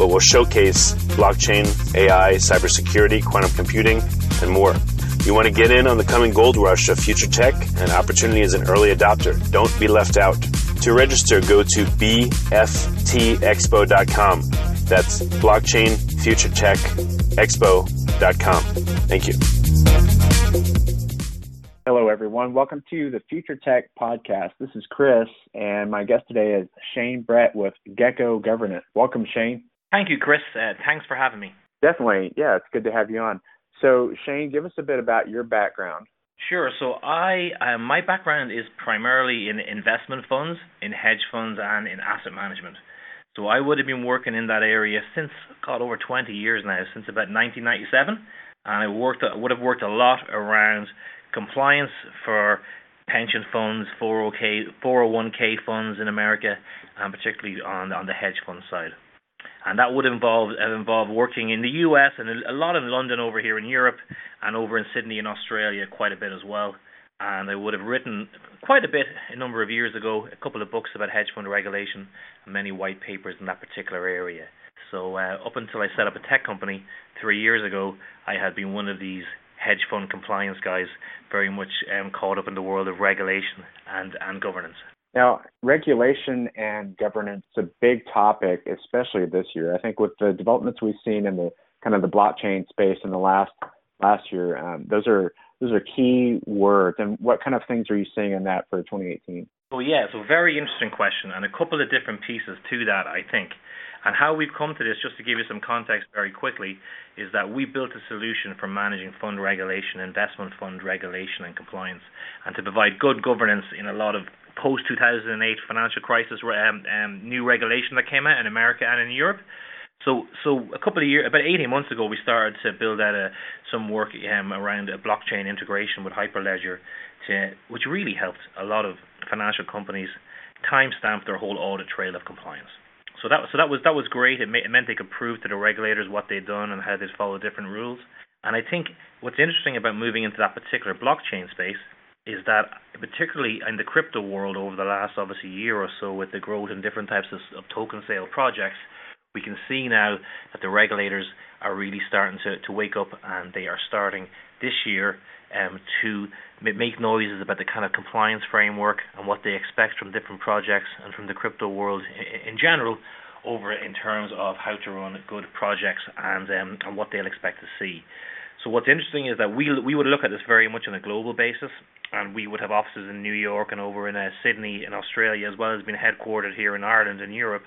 but will showcase blockchain, AI, cybersecurity, quantum computing, and more. You want to get in on the coming gold rush of future tech and opportunity as an early adopter. Don't be left out. To register, go to bftexpo.com. That's blockchain future tech expo.com. Thank you. Hello, everyone. Welcome to the Future Tech Podcast. This is Chris, and my guest today is Shane Brett with Gecko Governance. Welcome, Shane. Thank you, Chris. Uh, thanks for having me. Definitely. Yeah, it's good to have you on. So, Shane, give us a bit about your background. Sure. So, I uh, my background is primarily in investment funds, in hedge funds, and in asset management. So, I would have been working in that area since God over 20 years now, since about 1997, and I worked would have worked a lot around compliance for pension funds, 401k 401k funds in America, and particularly on on the hedge fund side and that would involve involve working in the US and a lot in London over here in Europe and over in Sydney in Australia quite a bit as well. And I would have written quite a bit a number of years ago, a couple of books about hedge fund regulation, and many white papers in that particular area. So uh, up until I set up a tech company three years ago, I had been one of these hedge fund compliance guys, very much um, caught up in the world of regulation and, and governance. Now, regulation and governance is a big topic, especially this year. I think with the developments we've seen in the kind of the blockchain space in the last last year, um, those are those are key words. And what kind of things are you seeing in that for 2018? Well, yeah, so very interesting question, and a couple of different pieces to that, I think. And how we've come to this, just to give you some context very quickly, is that we built a solution for managing fund regulation, investment fund regulation, and compliance, and to provide good governance in a lot of post 2008 financial crisis um, um, new regulation that came out in America and in Europe. So, so a couple of years, about 18 months ago, we started to build out a, some work um, around a blockchain integration with Hyperledger, to, which really helped a lot of financial companies timestamp their whole audit trail of compliance. So that so that was that was great. It, may, it meant they could prove to the regulators what they'd done and how they'd follow different rules. And I think what's interesting about moving into that particular blockchain space is that particularly in the crypto world over the last obviously year or so with the growth in different types of, of token sale projects, we can see now that the regulators are really starting to, to wake up and they are starting this year um, to make noises about the kind of compliance framework and what they expect from different projects and from the crypto world in, in general over in terms of how to run good projects and um, and what they'll expect to see. So what's interesting is that we we would look at this very much on a global basis, and we would have offices in New York and over in uh, Sydney in Australia, as well as being headquartered here in Ireland and Europe.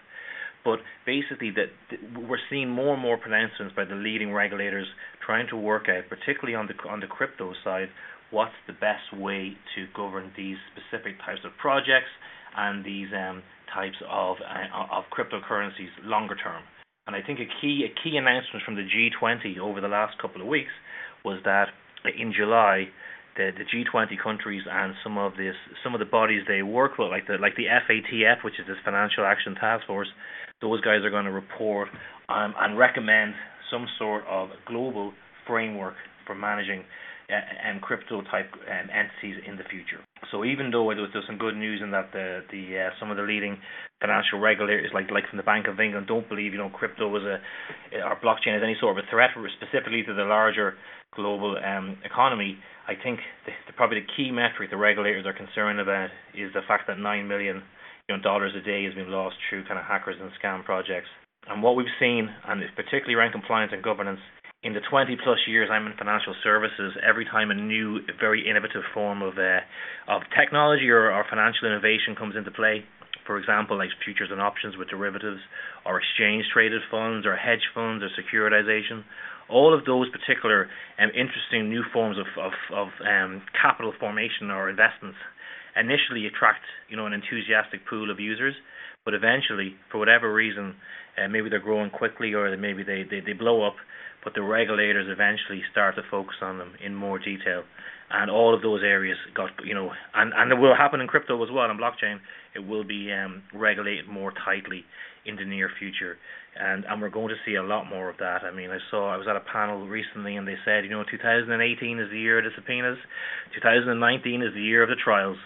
But basically, that we're seeing more and more pronouncements by the leading regulators trying to work out, particularly on the on the crypto side, what's the best way to govern these specific types of projects and these um, types of uh, of cryptocurrencies longer term. And I think a key a key announcement from the G20 over the last couple of weeks was that in July the, the G20 countries and some of this some of the bodies they work with, like the like the FATF, which is this Financial Action Task Force, those guys are going to report um, and recommend some sort of global framework for managing um, crypto type um, entities in the future. So even though there was, there was some good news in that the the uh, some of the leading financial regulators, like like from the Bank of England, don't believe you know crypto was a or blockchain is any sort of a threat specifically to the larger global um, economy. I think the, the, probably the key metric the regulators are concerned about is the fact that nine million you know, dollars a day has been lost through kind of hackers and scam projects. And what we've seen, and particularly around compliance and governance, in the 20 plus years I'm in financial services, every time a new, very innovative form of uh, of technology or, or financial innovation comes into play, for example, like futures and options with derivatives, or exchange traded funds, or hedge funds, or securitization, all of those particular um, interesting new forms of of, of um, capital formation or investments initially attract you know an enthusiastic pool of users, but eventually, for whatever reason, uh, maybe they're growing quickly or maybe they, they, they blow up, but the regulators eventually start to focus on them in more detail. And all of those areas got, you know, and, and it will happen in crypto as well, in blockchain, it will be um, regulated more tightly in the near future. And, and we're going to see a lot more of that. I mean, I saw, I was at a panel recently and they said, you know, 2018 is the year of the subpoenas, 2019 is the year of the trials.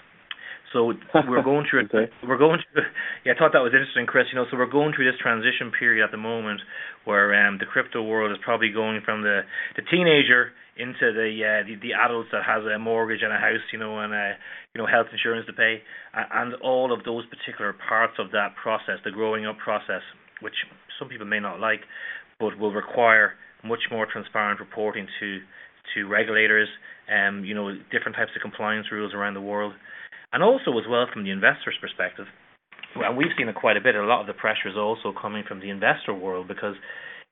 So we're going through okay. We're going through. Yeah, I thought that was interesting, Chris. You know, so we're going through this transition period at the moment where um, the crypto world is probably going from the the teenager into the uh, the, the adults that has a mortgage and a house, you know, and uh, you know health insurance to pay, and all of those particular parts of that process, the growing up process, which some people may not like, but will require much more transparent reporting to to regulators, um, you know, different types of compliance rules around the world and also as well from the investor's perspective. And we've seen it quite a bit. A lot of the pressure is also coming from the investor world because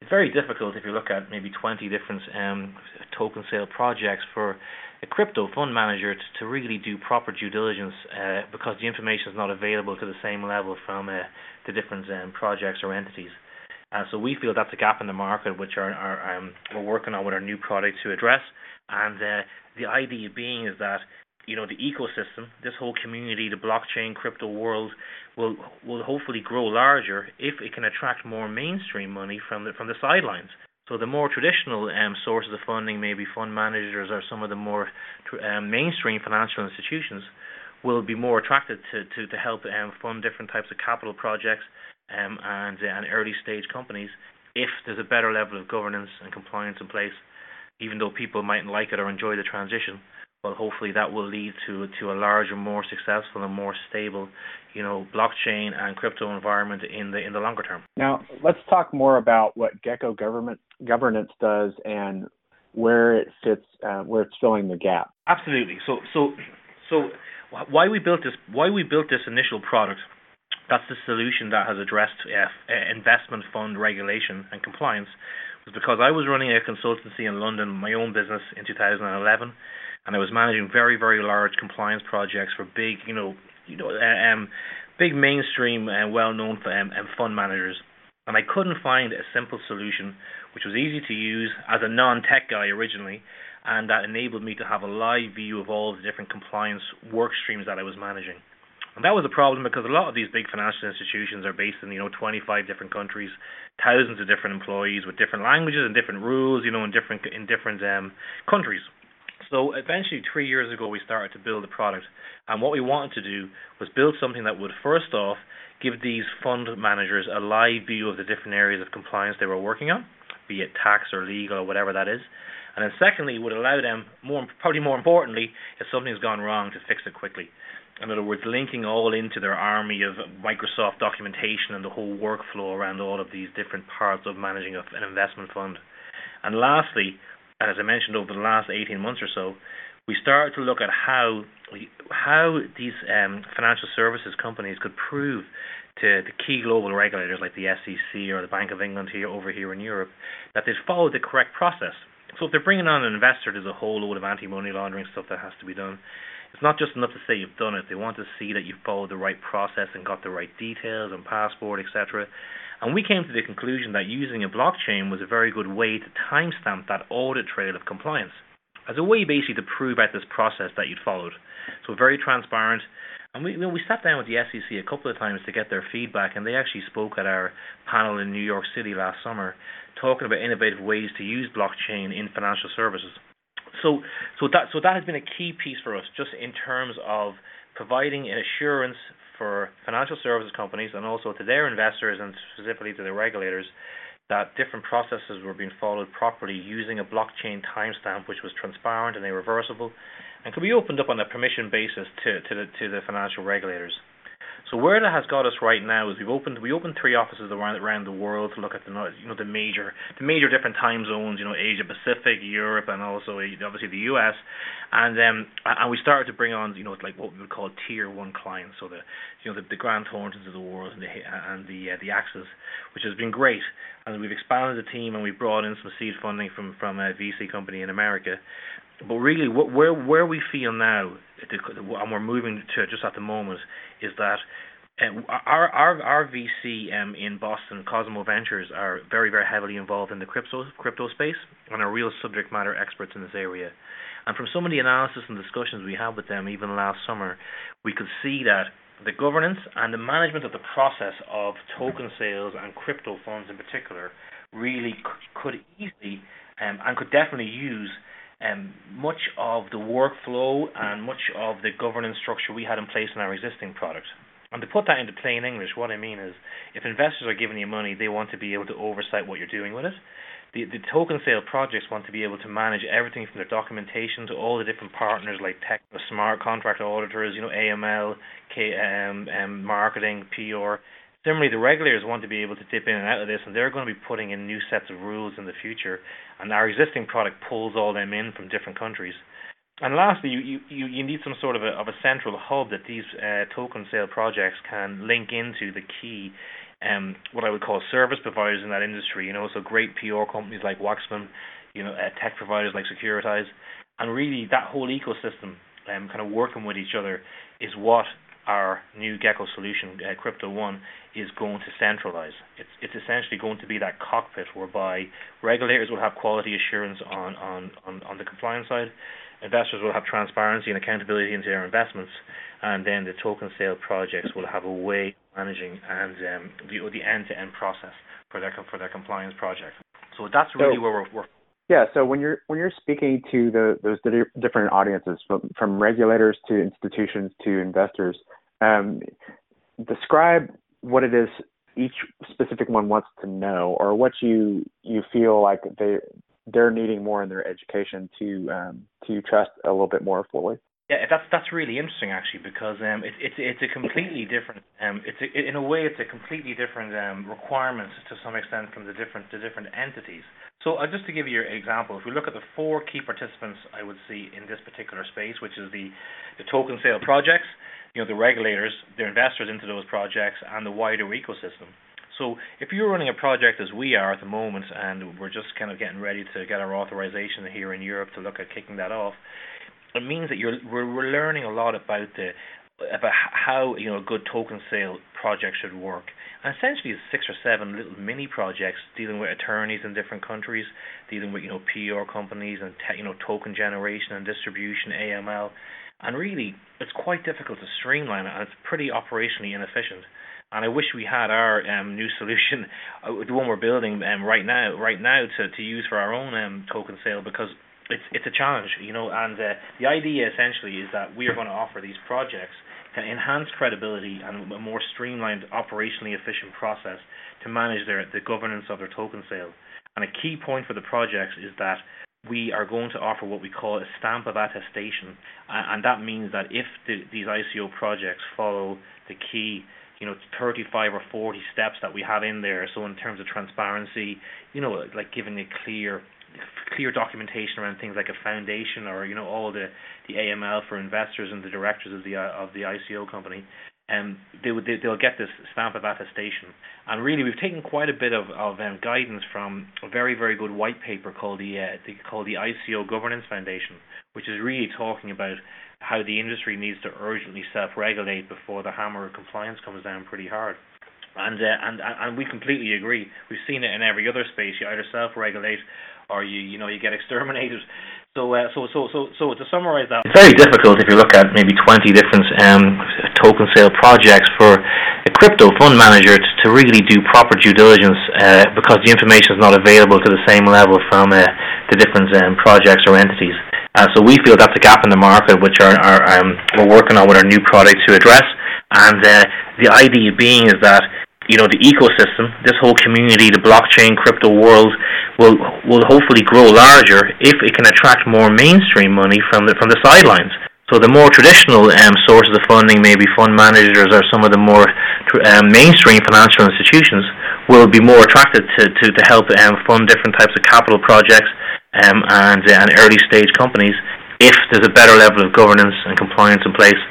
it's very difficult if you look at maybe 20 different um, token sale projects for a crypto fund manager to, to really do proper due diligence uh, because the information is not available to the same level from uh, the different um, projects or entities. Uh, so we feel that's a gap in the market, which are, um, we're working on with our new product to address. And uh, the idea being is that you know the ecosystem, this whole community, the blockchain crypto world will will hopefully grow larger if it can attract more mainstream money from the from the sidelines. So the more traditional um, sources of funding, maybe fund managers or some of the more um, mainstream financial institutions, will be more attracted to to, to help um, fund different types of capital projects um, and uh, and early stage companies if there's a better level of governance and compliance in place. Even though people mightn't like it or enjoy the transition, well, hopefully that will lead to to a larger, more successful and more stable, you know, blockchain and crypto environment in the in the longer term. Now, let's talk more about what Gecko government governance does and where it fits, uh, where it's filling the gap. Absolutely. So so so why we built this why we built this initial product that's the solution that has addressed uh, investment fund regulation and compliance was because I was running a consultancy in London, my own business in 2011 and I was managing very very large compliance projects for big you know you know uh, um big mainstream and well known um, fund managers and I couldn't find a simple solution which was easy to use as a non-tech guy originally and that enabled me to have a live view of all the different compliance work streams that I was managing. And that was a problem because a lot of these big financial institutions are based in, you know, 25 different countries, thousands of different employees with different languages and different rules, you know, in different in different um, countries. So eventually, three years ago, we started to build a product, and what we wanted to do was build something that would first off give these fund managers a live view of the different areas of compliance they were working on, be it tax or legal or whatever that is. And then secondly, would allow them, more probably more importantly, if something's gone wrong, to fix it quickly. In other words, linking all into their army of Microsoft documentation and the whole workflow around all of these different parts of managing an investment fund. And lastly, and as I mentioned over the last 18 months or so, we started to look at how how these um, financial services companies could prove to the key global regulators like the SEC or the Bank of England here over here in Europe that they've followed the correct process. So if they're bringing on an investor, there's a whole load of anti-money laundering stuff that has to be done. It's not just enough to say you've done it. They want to see that you've followed the right process and got the right details and passport, etc. And we came to the conclusion that using a blockchain was a very good way to timestamp that audit trail of compliance as a way basically to prove out this process that you'd followed. So very transparent. And we you know, we sat down with the SEC a couple of times to get their feedback, and they actually spoke at our panel in New York City last summer, talking about innovative ways to use blockchain in financial services. So so that so that has been a key piece for us, just in terms of providing an assurance for financial services companies and also to their investors and specifically to the regulators that different processes were being followed properly using a blockchain timestamp which was transparent and irreversible and could be opened up on a permission basis to, to, the, to the financial regulators. So where that has got us right now is we've opened we opened three offices around around the world to look at the you know the major the major different time zones you know Asia Pacific Europe and also obviously the US and um and we started to bring on you know like what we would call tier one clients. So the you know the, the Grant Thorntons of the world and the and the uh, the AXAs which has been great and we've expanded the team and we've brought in some seed funding from from a VC company in America but really, where where we feel now, and we're moving to just at the moment, is that uh, our our our VC um, in Boston, Cosmo Ventures, are very very heavily involved in the crypto crypto space and are real subject matter experts in this area. And from some of the analysis and discussions we had with them, even last summer, we could see that the governance and the management of the process of token sales and crypto funds in particular really could easily um, and could definitely use um, much of the workflow and much of the governance structure we had in place in our existing product. And to put that into plain English, what I mean is if investors are giving you money, they want to be able to oversight what you're doing with it. The, the token sale projects want to be able to manage everything from their documentation to all the different partners like tech, smart contract auditors, you know, AML, K, um, um, marketing, PR, Similarly, the regulators want to be able to dip in and out of this, and they're going to be putting in new sets of rules in the future. And our existing product pulls all them in from different countries. And lastly, you, you, you need some sort of a, of a central hub that these uh, token sale projects can link into the key, um, what I would call service providers in that industry. You know, so great PR companies like Wachsman, you know, uh, tech providers like Securitize, and really that whole ecosystem, um, kind of working with each other, is what our new Gecko solution, uh, Crypto One, is going to centralize. It's it's essentially going to be that cockpit whereby regulators will have quality assurance on on on, on the compliance side, investors will have transparency and accountability into their investments, and then the token sale projects will have a way of managing and um, the the end to end process for their for their compliance project. So that's really so, where we're, we're yeah. So when you're when you're speaking to the those different audiences, from from regulators to institutions to investors, um, describe what it is each specific one wants to know, or what you you feel like they they're needing more in their education to um, to trust a little bit more fully. Yeah, that's that's really interesting actually because um, it, it's it's a completely different um, it's a, in a way it's a completely different um, requirement to some extent from the different the different entities. So uh, just to give you an example, if we look at the four key participants I would see in this particular space, which is the the token sale projects, you know the regulators, the investors into those projects, and the wider ecosystem. So if you're running a project as we are at the moment, and we're just kind of getting ready to get our authorization here in Europe to look at kicking that off it means that you're we're, we're learning a lot about the about how you know a good token sale project should work. And essentially, it's six or seven little mini projects dealing with attorneys in different countries, dealing with you know PR companies and te- you know token generation and distribution, AML, and really it's quite difficult to streamline it, and it's pretty operationally inefficient. And I wish we had our um, new solution, uh, the one we're building um, right now, right now to, to use for our own um, token sale because it's it's a challenge, you know. And uh, the idea essentially is that we are going to offer these projects to enhance credibility and a more streamlined, operationally efficient process to manage their the governance of their token sale. And a key point for the projects is that we are going to offer what we call a stamp of attestation, and that means that if the, these ICO projects follow the key you know 35 or 40 steps that we have in there so in terms of transparency you know like giving a clear clear documentation around things like a foundation or you know all the the AML for investors and the directors of the of the ICO company. Um, they would they, will get this stamp of attestation. And really, we've taken quite a bit of, of um, guidance from a very very good white paper called the, uh, the called the ICO Governance Foundation, which is really talking about how the industry needs to urgently self-regulate before the hammer of compliance comes down pretty hard. And, uh, and and we completely agree. We've seen it in every other space. You either self-regulate or you you know you get exterminated. So, uh, so, so, so, so to summarise that, it's very difficult if you look at maybe 20 different um, token sale projects for a crypto fund manager to, to really do proper due diligence uh, because the information is not available to the same level from uh, the different um, projects or entities. Uh, so we feel that's a gap in the market, which are, are um, we're working on with our new product to address. And uh, the idea being is that you know the ecosystem, this whole community, the blockchain crypto world will will hopefully grow larger if it can attract more mainstream money from the from the sidelines. So the more traditional um, sources of funding, maybe fund managers or some of the more um, mainstream financial institutions, will be more attracted to, to, to help um, fund different types of capital projects um, and, and early stage companies if there's a better level of governance and compliance in place,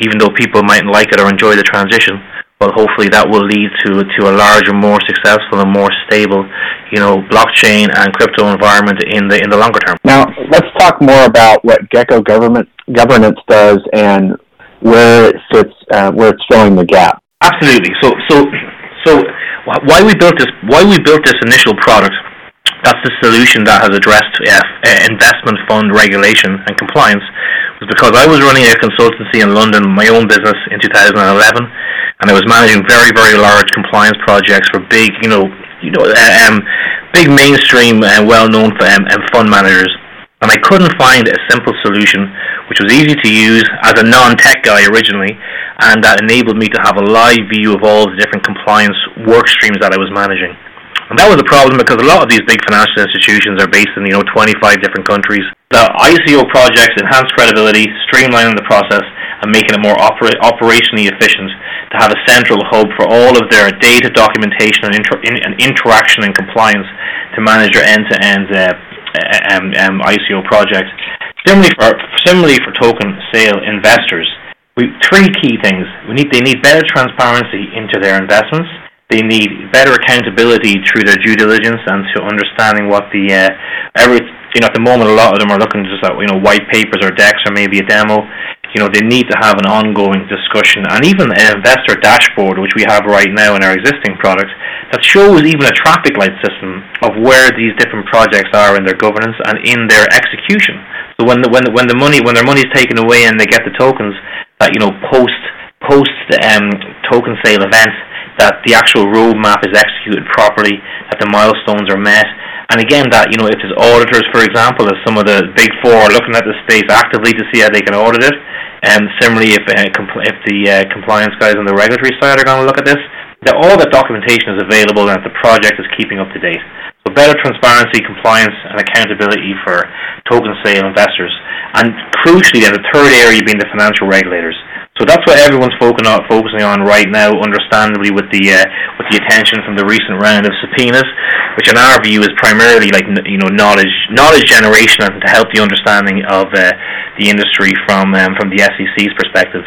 even though people mightn't like it or enjoy the transition well, hopefully that will lead to to a larger, more successful, and more stable, you know, blockchain and crypto environment in the in the longer term. Now, let's talk more about what Gecko government governance does and where it fits, uh, where it's filling the gap. Absolutely. So, so, so, why we built this? Why we built this initial product? That's the solution that has addressed uh, investment fund regulation and compliance. Was because I was running a consultancy in London, my own business in 2011 and I was managing very, very large compliance projects for big, you know, you know, uh, um, big mainstream and well-known um, um, fund managers. And I couldn't find a simple solution which was easy to use as a non-tech guy originally, and that enabled me to have a live view of all the different compliance work streams that I was managing. And that was a problem because a lot of these big financial institutions are based in, you know, 25 different countries. The ICO projects enhance credibility, streamlining the process, and making it more opera- operationally efficient to have a central hub for all of their data documentation and, inter- in, and interaction and compliance to manage their end-to-end uh, um, um, ICO projects. Similarly for, similarly for token sale investors, we, three key things. We need, they need better transparency into their investments they need better accountability through their due diligence and to understanding what the uh, every you know at the moment a lot of them are looking just at you know white papers or decks or maybe a demo. You know they need to have an ongoing discussion and even an investor dashboard which we have right now in our existing product that shows even a traffic light system of where these different projects are in their governance and in their execution. So when the when the, when the money when their money is taken away and they get the tokens that you know post post um, token sale event that the actual roadmap is executed properly, that the milestones are met. And again, that you know, if there's auditors, for example, as some of the big four are looking at the space actively to see how they can audit it, and similarly, if uh, compl- if the uh, compliance guys on the regulatory side are going to look at this, that all that documentation is available and that the project is keeping up to date. So better transparency, compliance, and accountability for token sale investors, and crucially, then the third area being the financial regulators. So that's what everyone's focusing on right now, understandably, with the uh, with the attention from the recent round of subpoenas, which in our view is primarily like you know knowledge knowledge generation and to help the understanding of uh, the industry from um, from the SEC's perspective.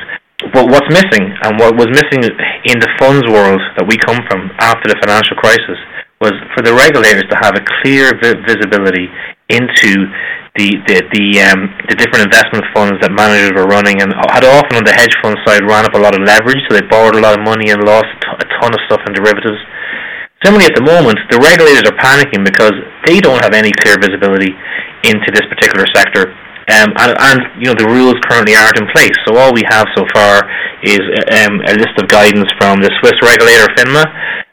But what's missing, and what was missing in the funds world that we come from after the financial crisis, was for the regulators to have a clear vi- visibility into the the the, um, the different investment funds that managers were running, and had often on the hedge fund side ran up a lot of leverage, so they borrowed a lot of money and lost a ton of stuff in derivatives. Similarly, at the moment, the regulators are panicking because they don't have any clear visibility into this particular sector. Um, and, and you know the rules currently aren't in place. So all we have so far is um, a list of guidance from the Swiss regulator FINMA,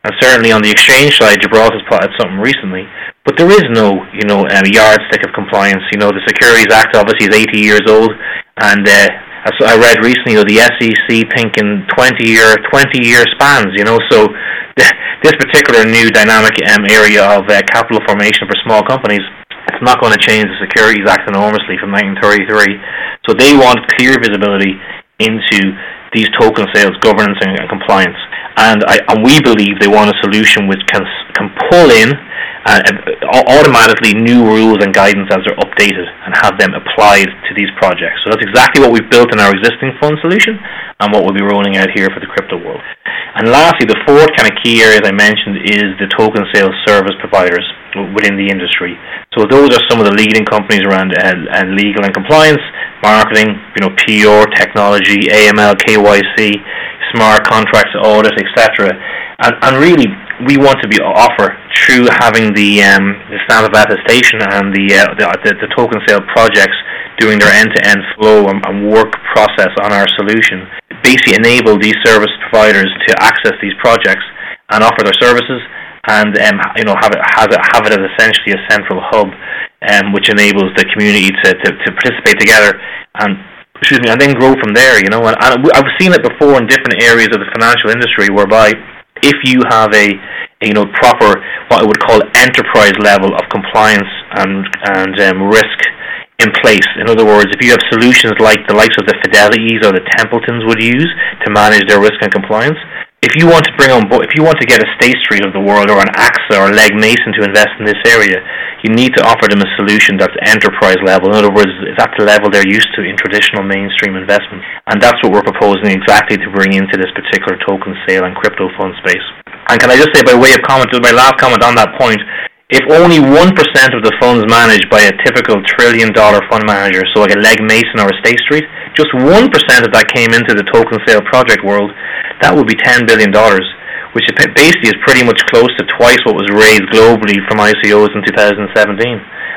and certainly on the exchange side, Gibraltar has put out something recently. But there is no, you know, um, yardstick of compliance. You know, the Securities Act obviously is 80 years old, and uh, as I read recently, you know, the SEC thinking 20 year, 20 year spans. You know, so this particular new dynamic um, area of uh, capital formation for small companies, it's not going to change the Securities Act enormously from 1933. So they want clear visibility into these token sales governance and, and compliance. And, I, and we believe they want a solution which can can pull in uh, automatically new rules and guidance as they're updated and have them applied to these projects. So that's exactly what we've built in our existing fund solution, and what we'll be rolling out here for the crypto world. And lastly, the fourth kind of key area I mentioned is the token sales service providers within the industry. So those are some of the leading companies around uh, legal and compliance, marketing, you know, PR, technology, AML, KYC, smart contracts, audit, etc. And, and really, we want to be offer through having the um, the of attestation and the, uh, the, the the token sale projects doing their end-to-end flow and, and work process on our solution. Basically, enable these service providers to access these projects and offer their services, and um, you know have it have it have it as essentially a central hub, um, which enables the community to, to, to participate together and excuse me, and then grow from there. You know, and, and I've seen it before in different areas of the financial industry, whereby if you have a, a you know proper what I would call enterprise level of compliance and and um, risk in place. In other words, if you have solutions like the likes of the Fidelities or the Templetons would use to manage their risk and compliance, if you want to bring on, if you want to get a State Street of the world or an AXA or Legg Mason to invest in this area, you need to offer them a solution that's enterprise level. In other words, at the level they're used to in traditional mainstream investment. And that's what we're proposing exactly to bring into this particular token sale and crypto fund space. And can I just say, by way of comment, my last comment on that point, if only 1% of the funds managed by a typical trillion dollar fund manager, so like a Legg Mason or a State Street, just 1% of that came into the token sale project world, that would be $10 billion, which basically is pretty much close to twice what was raised globally from ICOs in 2017.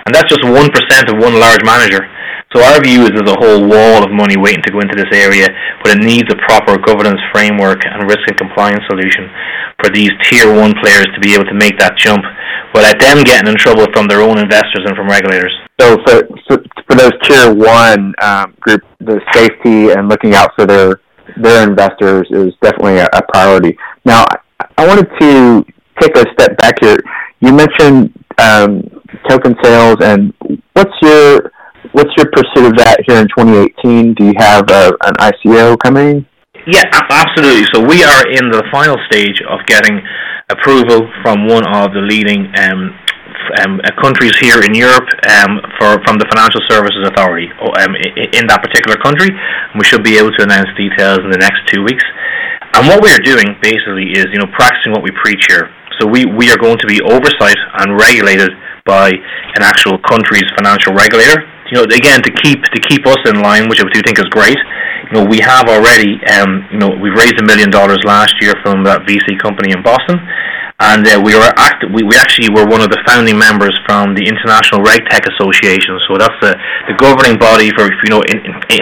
And that's just 1% of one large manager. So our view is there's a whole wall of money waiting to go into this area, but it needs a proper governance framework and risk and compliance solution for these tier one players to be able to make that jump without them getting in trouble from their own investors and from regulators. So for, for, for those tier one um, group, the safety and looking out for their their investors is definitely a, a priority. Now, I, I wanted to take a step back here. You mentioned um, token sales, and what's your what's your pursuit of that here in 2018? Do you have a, an ICO coming? Yeah, absolutely. So we are in the final stage of getting approval from one of the leading um, um, uh, countries here in Europe um, for from the Financial Services Authority um, in that particular country. We should be able to announce details in the next two weeks. And what we are doing basically is, you know, practicing what we preach here. So we, we are going to be oversight and regulated by an actual country's financial regulator you know, again to keep to keep us in line, which I do think is great. You know, we have already, um, you know, we've raised a million dollars last year from that VC company in Boston, and uh, we were act- we, we actually were one of the founding members from the International RegTech Association. So that's the, the governing body for you know in, in, in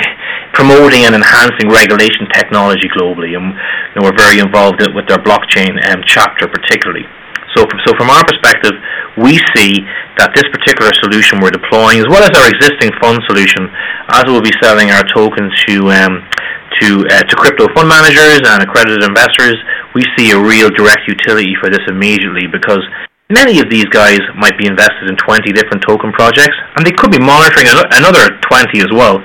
promoting and enhancing regulation technology globally, and you know, we're very involved with their blockchain um, chapter particularly. So, so from our perspective, we see that this particular solution we're deploying, as well as our existing fund solution, as we'll be selling our tokens to um, to uh, to crypto fund managers and accredited investors, we see a real direct utility for this immediately because many of these guys might be invested in 20 different token projects, and they could be monitoring another 20 as well.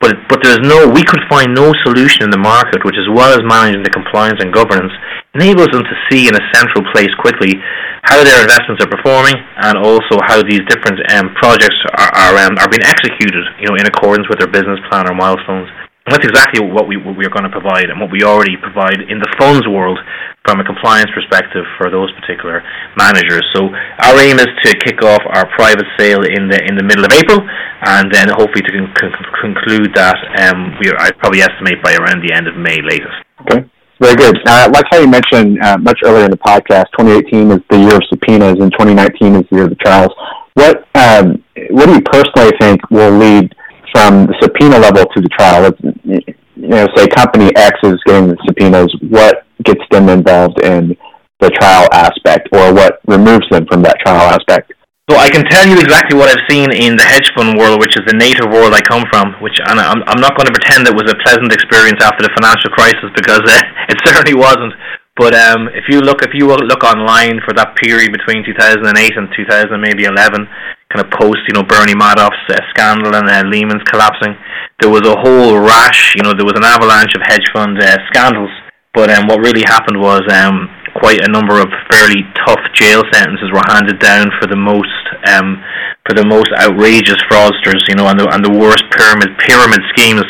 But but there's no we could find no solution in the market which as well as managing the compliance and governance enables them to see in a central place quickly how their investments are performing and also how these different um, projects are are, um, are being executed you know in accordance with their business plan or milestones. That's exactly what we what we're going to provide and what we already provide in the funds world from a compliance perspective for those particular managers. So our aim is to kick off our private sale in the in the middle of April, and then hopefully to con- con- conclude that um, we I probably estimate by around the end of May latest. Okay. Very good. Uh, like how you mentioned uh, much earlier in the podcast, 2018 is the year of subpoenas, and 2019 is the year of the trials. What um, what do you personally think will lead from the subpoena level to the trial, you know, say company X is getting the subpoenas, what gets them involved in the trial aspect, or what removes them from that trial aspect? So I can tell you exactly what I've seen in the hedge fund world, which is the native world I come from. Which and I'm, I'm not going to pretend it was a pleasant experience after the financial crisis because uh, it certainly wasn't. But um, if you look, if you look online for that period between 2008 and 2000, maybe 11, kind of post, you know, Bernie Madoff's uh, scandal and uh, Lehman's collapsing, there was a whole rash. You know, there was an avalanche of hedge fund uh, scandals. But um, what really happened was um, quite a number of fairly tough jail sentences were handed down for the most um, for the most outrageous fraudsters, you know, and the, and the worst pyramid pyramid schemes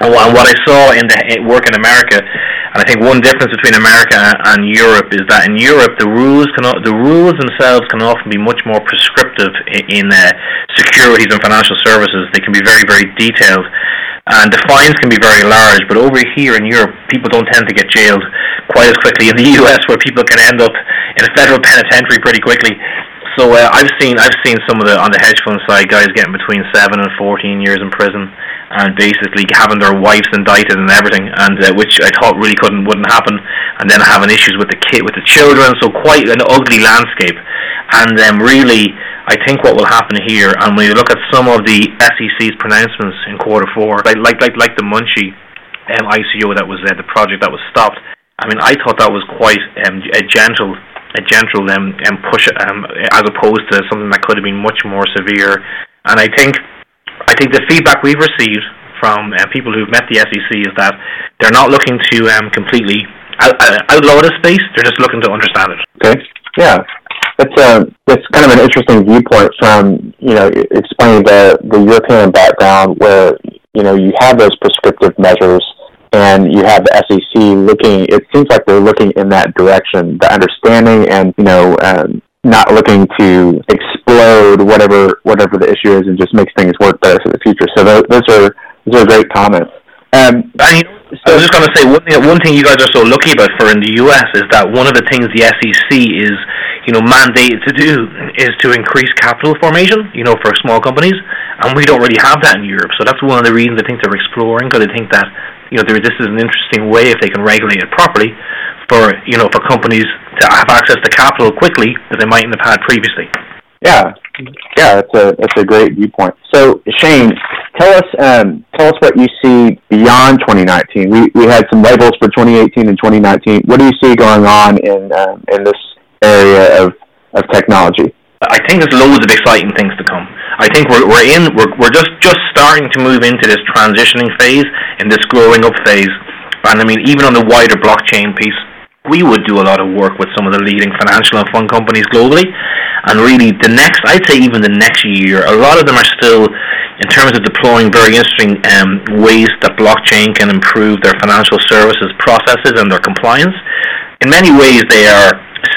And what I saw in the work in America, and I think one difference between America and Europe is that in Europe the rules can the rules themselves can often be much more prescriptive in, uh, securities and financial services. They can be very very detailed, and the fines can be very large. But over here in Europe, people don't tend to get jailed quite as quickly. In the U.S., where people can end up in a federal penitentiary pretty quickly. So uh, I've seen I've seen some of the on the hedge fund side guys getting between seven and fourteen years in prison and basically having their wives indicted and everything, and uh, which I thought really couldn't wouldn't happen, and then having issues with the kid with the children, so quite an ugly landscape. And um, really, I think what will happen here, and when you look at some of the SEC's pronouncements in quarter four, like like like, like the Munchee um, ICO that was uh, the project that was stopped. I mean, I thought that was quite um, a gentle a gentle um, um push um, as opposed to something that could have been much more severe. And I think I think the feedback we've received from uh, people who've met the SEC is that they're not looking to um, completely uh, outlaw the space. They're just looking to understand it. Okay. Yeah. That's uh, that's kind of an interesting viewpoint from you know explaining the the European background where you know you have those prescriptive measures and you have the SEC looking. It seems like they're looking in that direction, the understanding and you know um, not looking to explode whatever whatever the issue is and just makes things work better for the future. So those, those are those are great comments. Um, I, I was just going to say one thing. One thing you guys are so lucky about for in the U.S. is that one of the things the SEC is, you know, mandated to do is to increase capital formation, you know, for small companies, and we don't really have that in Europe. So that's one of the reasons I think they're exploring because they think that, you know, there, this is an interesting way if they can regulate it properly for you know for companies to have access to capital quickly that they mightn't have had previously. Yeah, yeah, that's a that's a great viewpoint. So Shane, tell us um, tell us what you see beyond 2019. We we had some labels for 2018 and 2019. What do you see going on in um, in this area of of technology? I think there's loads of exciting things to come. I think we're we're in we're we're just just starting to move into this transitioning phase and this growing up phase. And I mean, even on the wider blockchain piece, we would do a lot of work with some of the leading financial and fund companies globally. And really, the next, I'd say even the next year, a lot of them are still, in terms of deploying very interesting um, ways that blockchain can improve their financial services processes and their compliance. In many ways, they are,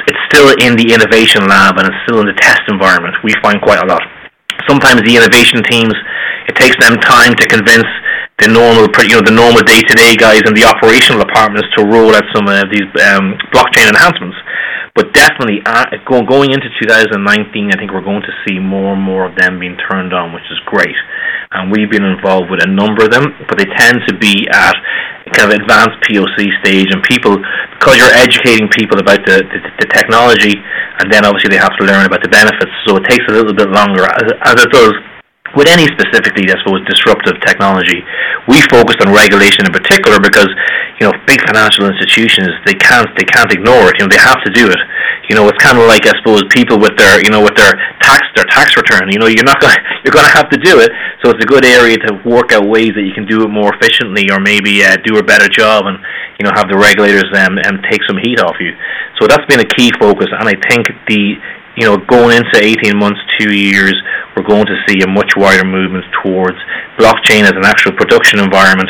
it's still in the innovation lab and it's still in the test environment. We find quite a lot. Sometimes the innovation teams, it takes them time to convince the normal, you know, the normal day-to-day guys in the operational departments to roll out some of these um, blockchain enhancements. But definitely, uh, going into 2019, I think we're going to see more and more of them being turned on, which is great. And we've been involved with a number of them, but they tend to be at kind of advanced POC stage, and people, because you're educating people about the, the, the technology, and then obviously they have to learn about the benefits, so it takes a little bit longer, as, as it does with any specifically, I suppose, disruptive technology, we focused on regulation in particular because, you know, big financial institutions they can't they can't ignore it. You know, they have to do it. You know, it's kind of like I suppose people with their you know with their tax their tax return. You know, you're not going you're going to have to do it. So it's a good area to work out ways that you can do it more efficiently, or maybe uh, do a better job, and you know have the regulators um, and take some heat off you. So that's been a key focus, and I think the you know, going into 18 months, two years, we're going to see a much wider movement towards blockchain as an actual production environment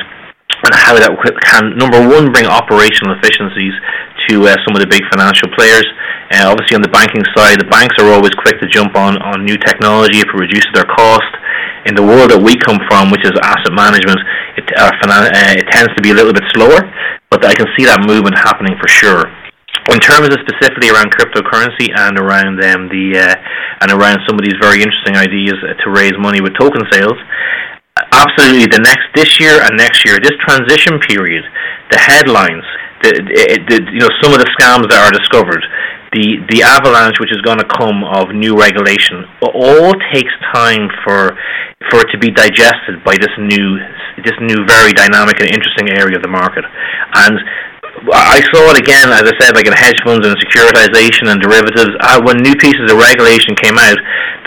and how that can, number one, bring operational efficiencies to uh, some of the big financial players. Uh, obviously, on the banking side, the banks are always quick to jump on, on new technology if it reduces their cost. In the world that we come from, which is asset management, it, uh, it tends to be a little bit slower, but I can see that movement happening for sure in terms of specifically around cryptocurrency and around um, the uh, and around some of these very interesting ideas to raise money with token sales, absolutely the next this year and next year, this transition period, the headlines, the, the, you know some of the scams that are discovered, the the avalanche which is going to come of new regulation, all takes time for for it to be digested by this new this new very dynamic and interesting area of the market, and I saw it again, as I said, like in hedge funds and securitization and derivatives. Uh, when new pieces of regulation came out,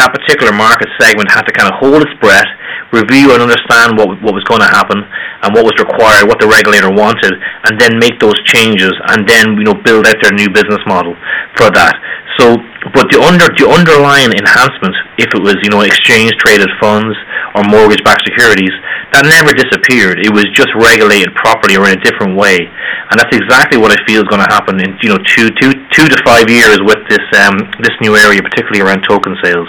that particular market segment had to kind of hold its breath, review and understand what what was going to happen and what was required, what the regulator wanted, and then make those changes, and then you know build out their new business model for that. So, but the under the underlying enhancement, if it was you know exchange traded funds or mortgage backed securities, that never disappeared. It was just regulated properly or in a different way, and that's exactly what I feel is going to happen in you know two, two, two to five years with this um, this new area, particularly around token sales.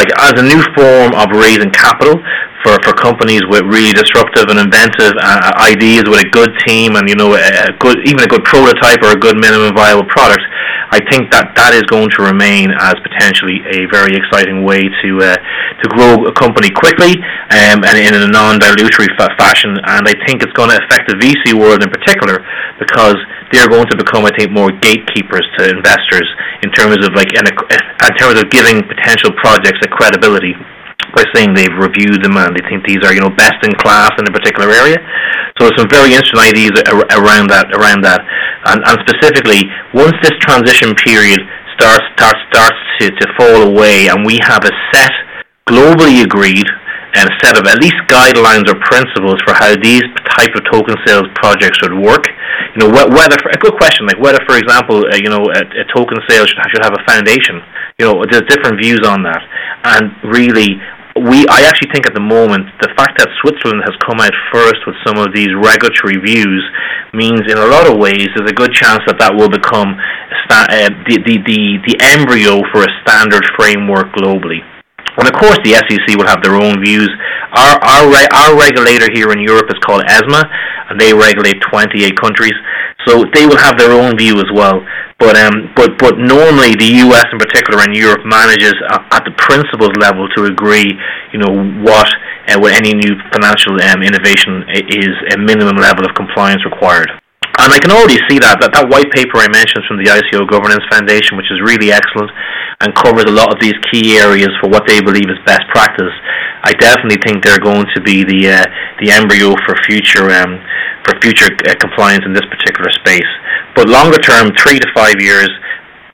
Like as a new form of raising capital for, for companies with really disruptive and inventive uh, ideas with a good team and you know a good even a good prototype or a good minimum viable product. I think that that is going to remain as potentially a very exciting way to uh, to grow a company quickly um, and in a non-dilutory fa- fashion. And I think it's going to affect the VC world in particular because they're going to become, I think, more gatekeepers to investors in terms of like in, a, in terms of giving potential projects a credibility by saying they've reviewed them and they think these are you know best in class in a particular area. So there's some very interesting ideas around that around that, and, and specifically once this transition period starts starts starts to, to fall away and we have a set globally agreed and a set of at least guidelines or principles for how these type of token sales projects should work. You know, whether a good question like whether, for example, uh, you know, a, a token sale should, should have a foundation. You know, there's different views on that, and really, we I actually think at the moment the fact that Switzerland has come out first with some of these regulatory views means in a lot of ways there's a good chance that that will become sta- uh, the, the the the embryo for a standard framework globally. And of course, the SEC will have their own views. Our our our regulator here in Europe is called ESMA, and they regulate 28 countries. So they will have their own view as well. But um, but but normally the U.S. in particular and Europe manages at the principles level to agree, you know, what uh, any new financial um, innovation is a minimum level of compliance required. And I can already see that, that that white paper I mentioned from the ICO Governance Foundation, which is really excellent and covers a lot of these key areas for what they believe is best practice. I definitely think they're going to be the uh, the embryo for future um, for future uh, compliance in this particular space. But longer term, three to five years,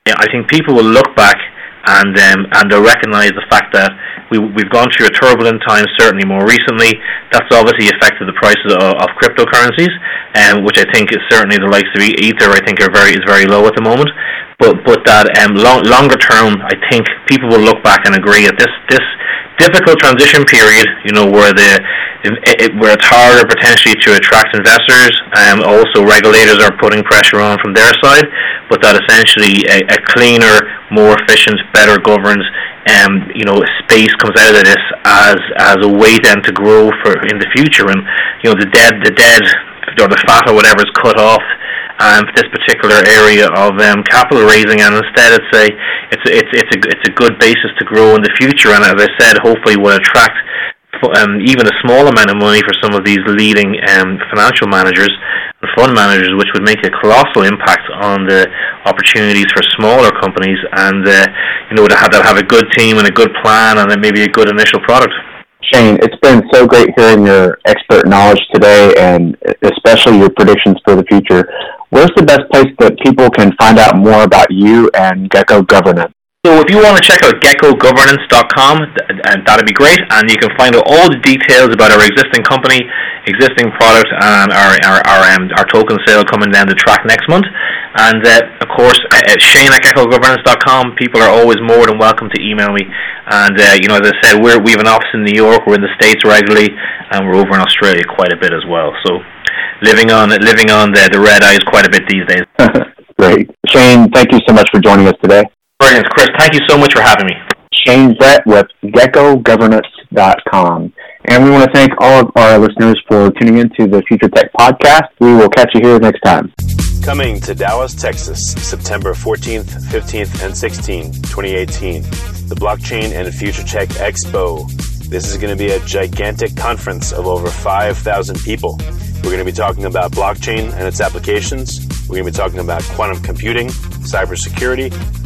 I think people will look back and um, and they'll recognise the fact that we, we've gone through a turbulent time, certainly more recently. That's obviously affected the prices of, of cryptocurrencies, um, which I think is certainly the likes of Ether. I think are very is very low at the moment. But but that um, long, longer term, I think people will look back and agree that this this difficult transition period, you know, where the it, where it's harder potentially to attract investors. Um, also, regulators are putting pressure on from their side, but that essentially a, a cleaner, more efficient, better governed, um, you know, space comes out of this as as a way then to grow for in the future, and you know, the dead, the dead, or the fat or whatever is cut off um, this particular area of um, capital raising, and instead it's a it's a, it's it's a it's a good basis to grow in the future, and as I said, hopefully will attract um, even a small amount of money for some of these leading um, financial managers and fund managers, which would make a colossal impact on the opportunities for smaller companies, and uh, you know to have that have a good team and a good plan, and then maybe a good initial product. Shane, it's been so great hearing your expert knowledge today and especially your predictions for the future. Where's the best place that people can find out more about you and Gecko Governance? So if you want to check out geckogovernance.com, and that'd be great, and you can find out all the details about our existing company, existing product, and our our our, um, our token sale coming down the track next month. And uh, of course, at Shane at geckogovernance.com, people are always more than welcome to email me. And uh, you know, as I said, we're we have an office in New York, we're in the States regularly, and we're over in Australia quite a bit as well. So living on living on the the red eyes quite a bit these days. Great, Shane. Thank you so much for joining us today. Brilliant. Chris, thank you so much for having me. Shane Brett with geckogovernance.com. And we want to thank all of our listeners for tuning in to the Future Tech Podcast. We will catch you here next time. Coming to Dallas, Texas, September 14th, 15th, and 16th, 2018. The Blockchain and Future Tech Expo. This is going to be a gigantic conference of over 5,000 people. We're going to be talking about blockchain and its applications. We're going to be talking about quantum computing, cybersecurity,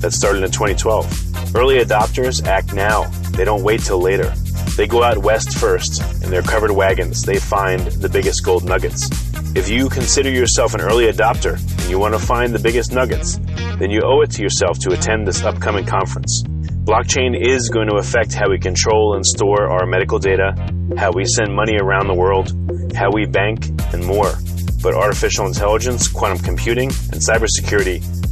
that started in 2012. Early adopters act now, they don't wait till later. They go out west first. In their covered wagons, they find the biggest gold nuggets. If you consider yourself an early adopter and you want to find the biggest nuggets, then you owe it to yourself to attend this upcoming conference. Blockchain is going to affect how we control and store our medical data, how we send money around the world, how we bank, and more. But artificial intelligence, quantum computing, and cybersecurity